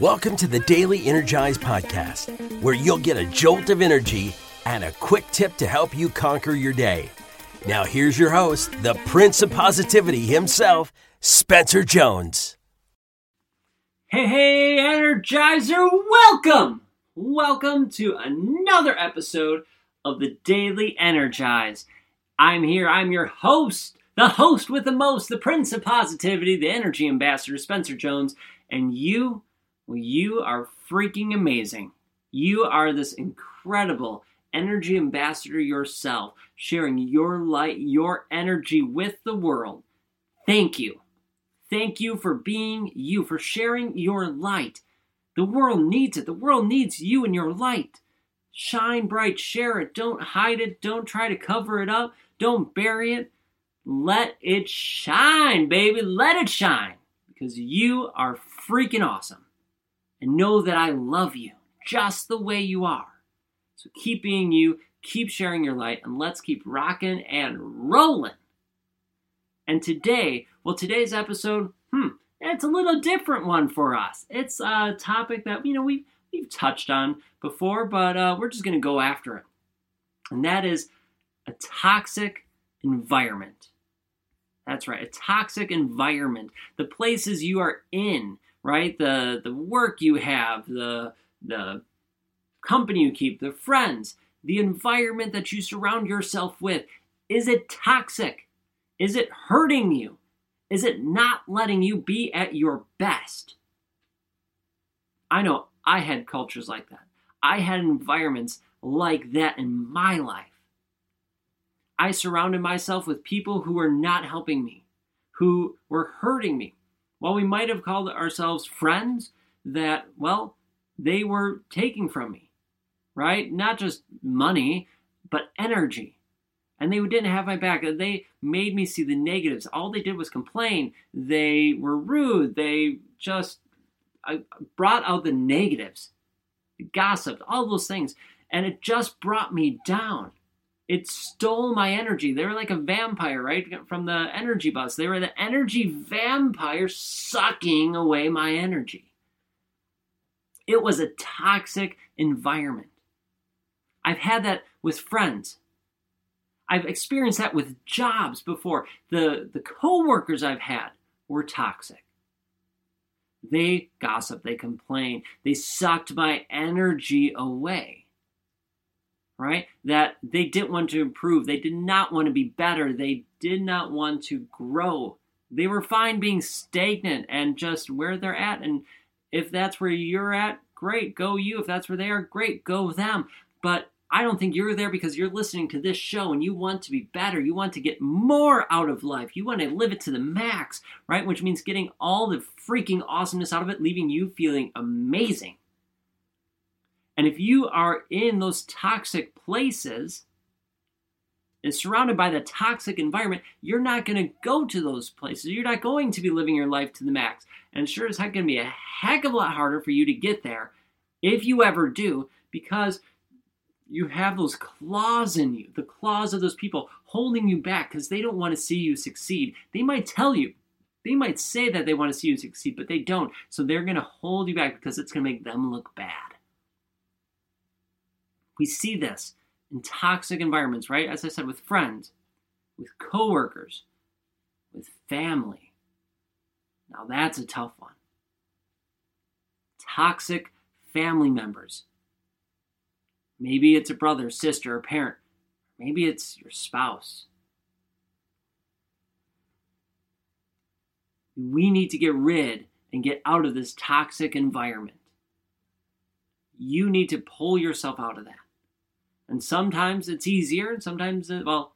Welcome to the Daily Energize Podcast, where you'll get a jolt of energy and a quick tip to help you conquer your day. Now, here's your host, the Prince of Positivity himself, Spencer Jones. Hey, hey, Energizer, welcome! Welcome to another episode of the Daily Energize. I'm here, I'm your host, the host with the most, the Prince of Positivity, the Energy Ambassador, Spencer Jones, and you well, you are freaking amazing. You are this incredible energy ambassador yourself, sharing your light, your energy with the world. Thank you. Thank you for being you, for sharing your light. The world needs it. The world needs you and your light. Shine bright, share it. Don't hide it. Don't try to cover it up. Don't bury it. Let it shine, baby. Let it shine because you are freaking awesome and know that I love you just the way you are. So keep being you, keep sharing your light, and let's keep rocking and rolling. And today, well, today's episode, hmm, it's a little different one for us. It's a topic that, you know, we, we've touched on before, but uh, we're just going to go after it. And that is a toxic environment. That's right, a toxic environment. The places you are in right? The the work you have, the the company you keep, the friends, the environment that you surround yourself with. Is it toxic? Is it hurting you? Is it not letting you be at your best? I know I had cultures like that. I had environments like that in my life. I surrounded myself with people who were not helping me, who were hurting me, while we might have called ourselves friends, that, well, they were taking from me, right? Not just money, but energy. And they didn't have my back. They made me see the negatives. All they did was complain. They were rude. They just uh, brought out the negatives, gossiped, all those things. And it just brought me down. It stole my energy. They were like a vampire, right? From the energy bus. They were the energy vampire sucking away my energy. It was a toxic environment. I've had that with friends. I've experienced that with jobs before. The, the coworkers I've had were toxic. They gossip, they complain, they sucked my energy away right? That they didn't want to improve. They did not want to be better. They did not want to grow. They were fine being stagnant and just where they're at. And if that's where you're at, great, go you. If that's where they are, great, go them. But I don't think you're there because you're listening to this show and you want to be better. You want to get more out of life. You want to live it to the max, right? Which means getting all the freaking awesomeness out of it, leaving you feeling amazing. And if you are in those toxic places and surrounded by the toxic environment, you're not going to go to those places. You're not going to be living your life to the max. And sure as heck going to be a heck of a lot harder for you to get there if you ever do, because you have those claws in you, the claws of those people holding you back because they don't want to see you succeed. They might tell you, they might say that they want to see you succeed, but they don't. So they're going to hold you back because it's going to make them look bad. We see this in toxic environments, right? As I said, with friends, with coworkers, with family. Now that's a tough one. Toxic family members. Maybe it's a brother, sister, or parent. Maybe it's your spouse. We need to get rid and get out of this toxic environment. You need to pull yourself out of that. And sometimes it's easier, and sometimes, it, well,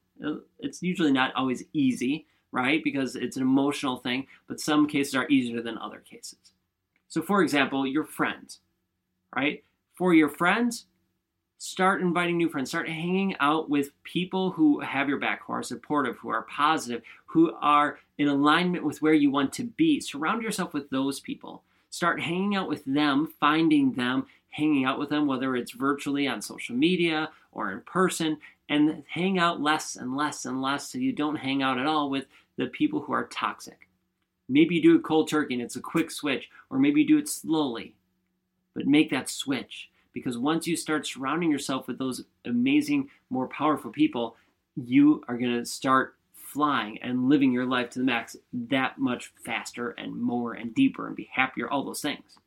it's usually not always easy, right? Because it's an emotional thing, but some cases are easier than other cases. So, for example, your friends, right? For your friends, start inviting new friends. Start hanging out with people who have your back, who are supportive, who are positive, who are in alignment with where you want to be. Surround yourself with those people. Start hanging out with them, finding them, hanging out with them, whether it's virtually on social media or in person, and hang out less and less and less so you don't hang out at all with the people who are toxic. Maybe you do it cold turkey and it's a quick switch, or maybe you do it slowly. but make that switch because once you start surrounding yourself with those amazing, more powerful people, you are going to start flying and living your life to the max that much faster and more and deeper and be happier, all those things.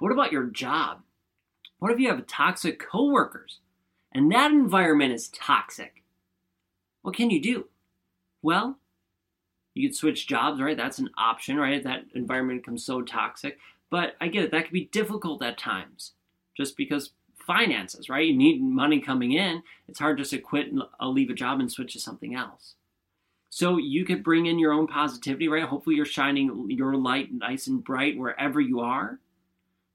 What about your job? What if you have toxic coworkers and that environment is toxic? What can you do? Well, you could switch jobs, right? That's an option, right? That environment becomes so toxic. But I get it, that can be difficult at times just because finances, right? You need money coming in. It's hard just to quit and leave a job and switch to something else. So you could bring in your own positivity, right? Hopefully you're shining your light nice and bright wherever you are.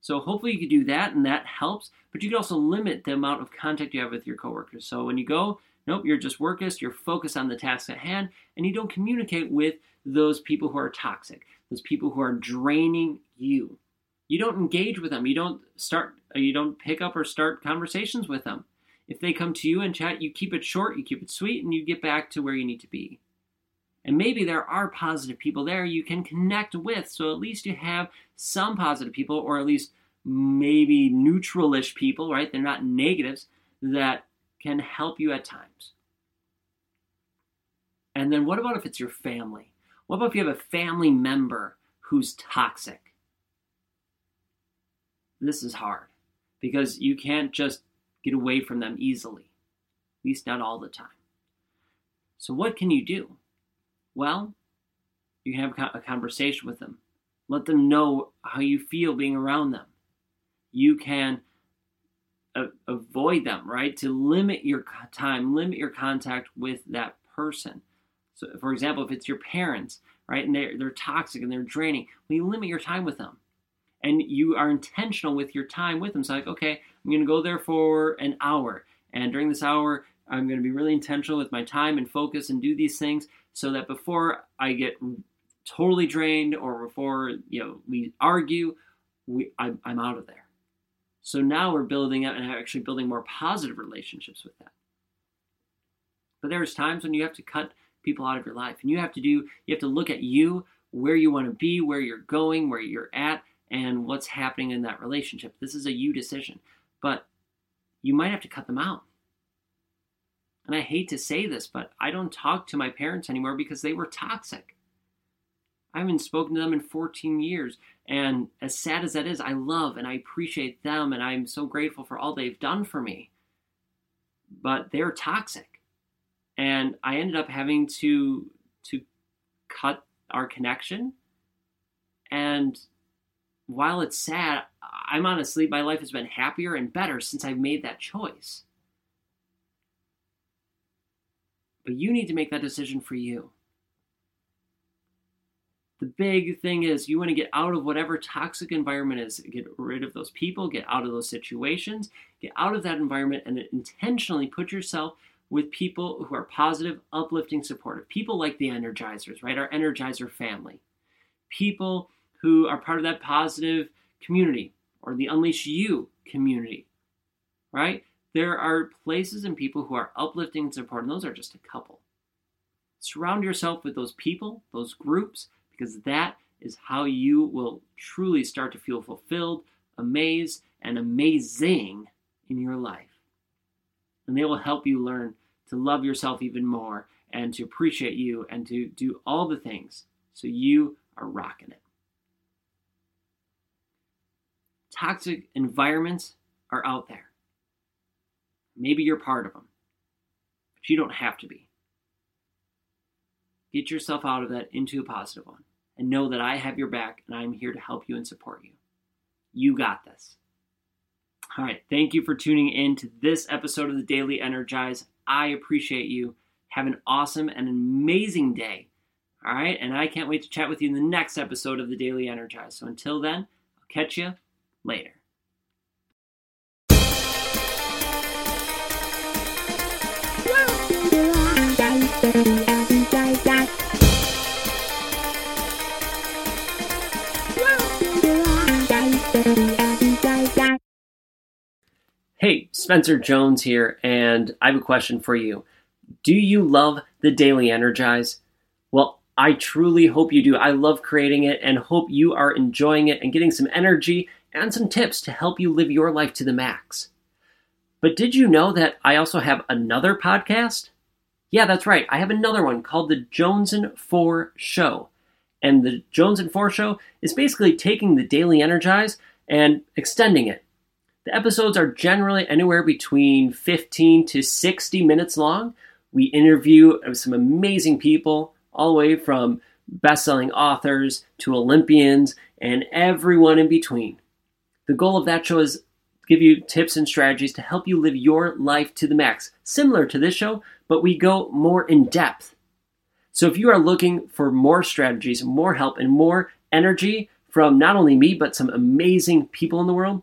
So hopefully you could do that and that helps, but you can also limit the amount of contact you have with your coworkers. So when you go, nope, you're just workist, you're focused on the task at hand, and you don't communicate with those people who are toxic, those people who are draining you. You don't engage with them. You don't start you don't pick up or start conversations with them. If they come to you and chat, you keep it short, you keep it sweet, and you get back to where you need to be. And maybe there are positive people there you can connect with. So at least you have some positive people, or at least maybe neutralish people, right? They're not negatives that can help you at times. And then what about if it's your family? What about if you have a family member who's toxic? This is hard because you can't just get away from them easily, at least not all the time. So, what can you do? Well, you can have a conversation with them. Let them know how you feel being around them. You can a- avoid them, right? To limit your time, limit your contact with that person. So, for example, if it's your parents, right, and they're, they're toxic and they're draining, well, you limit your time with them. And you are intentional with your time with them. So, like, okay, I'm going to go there for an hour. And during this hour, I'm going to be really intentional with my time and focus and do these things so that before I get totally drained or before you know we argue, we I'm, I'm out of there. So now we're building up and actually building more positive relationships with that. But there's times when you have to cut people out of your life, and you have to do you have to look at you, where you want to be, where you're going, where you're at, and what's happening in that relationship. This is a you decision, but you might have to cut them out and I hate to say this, but I don't talk to my parents anymore because they were toxic. I haven't spoken to them in 14 years. And as sad as that is, I love and I appreciate them and I'm so grateful for all they've done for me. But they're toxic. And I ended up having to to cut our connection. And while it's sad, I'm honestly my life has been happier and better since I've made that choice. But you need to make that decision for you. The big thing is you want to get out of whatever toxic environment is. Get rid of those people, get out of those situations, get out of that environment, and intentionally put yourself with people who are positive, uplifting, supportive. People like the Energizers, right? Our Energizer family. People who are part of that positive community or the Unleash You community, right? There are places and people who are uplifting and supporting. Those are just a couple. Surround yourself with those people, those groups, because that is how you will truly start to feel fulfilled, amazed, and amazing in your life. And they will help you learn to love yourself even more and to appreciate you and to do all the things so you are rocking it. Toxic environments are out there. Maybe you're part of them, but you don't have to be. Get yourself out of that into a positive one and know that I have your back and I'm here to help you and support you. You got this. All right. Thank you for tuning in to this episode of the Daily Energize. I appreciate you. Have an awesome and amazing day. All right. And I can't wait to chat with you in the next episode of the Daily Energize. So until then, I'll catch you later. Hey, Spencer Jones here, and I have a question for you. Do you love the Daily Energize? Well, I truly hope you do. I love creating it and hope you are enjoying it and getting some energy and some tips to help you live your life to the max. But did you know that I also have another podcast? Yeah, that's right. I have another one called The Jones and 4 Show. And The Jones and 4 Show is basically taking the Daily Energize and extending it. The episodes are generally anywhere between 15 to 60 minutes long. We interview some amazing people, all the way from best selling authors to Olympians and everyone in between. The goal of that show is give you tips and strategies to help you live your life to the max, similar to this show, but we go more in depth. So if you are looking for more strategies, more help, and more energy from not only me, but some amazing people in the world,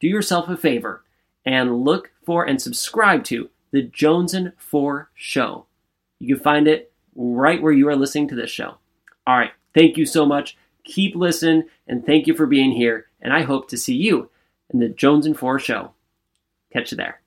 do yourself a favor and look for and subscribe to the Jones and 4 Show. You can find it right where you are listening to this show. All right, thank you so much. Keep listening, and thank you for being here. And I hope to see you in the Jones and 4 Show. Catch you there.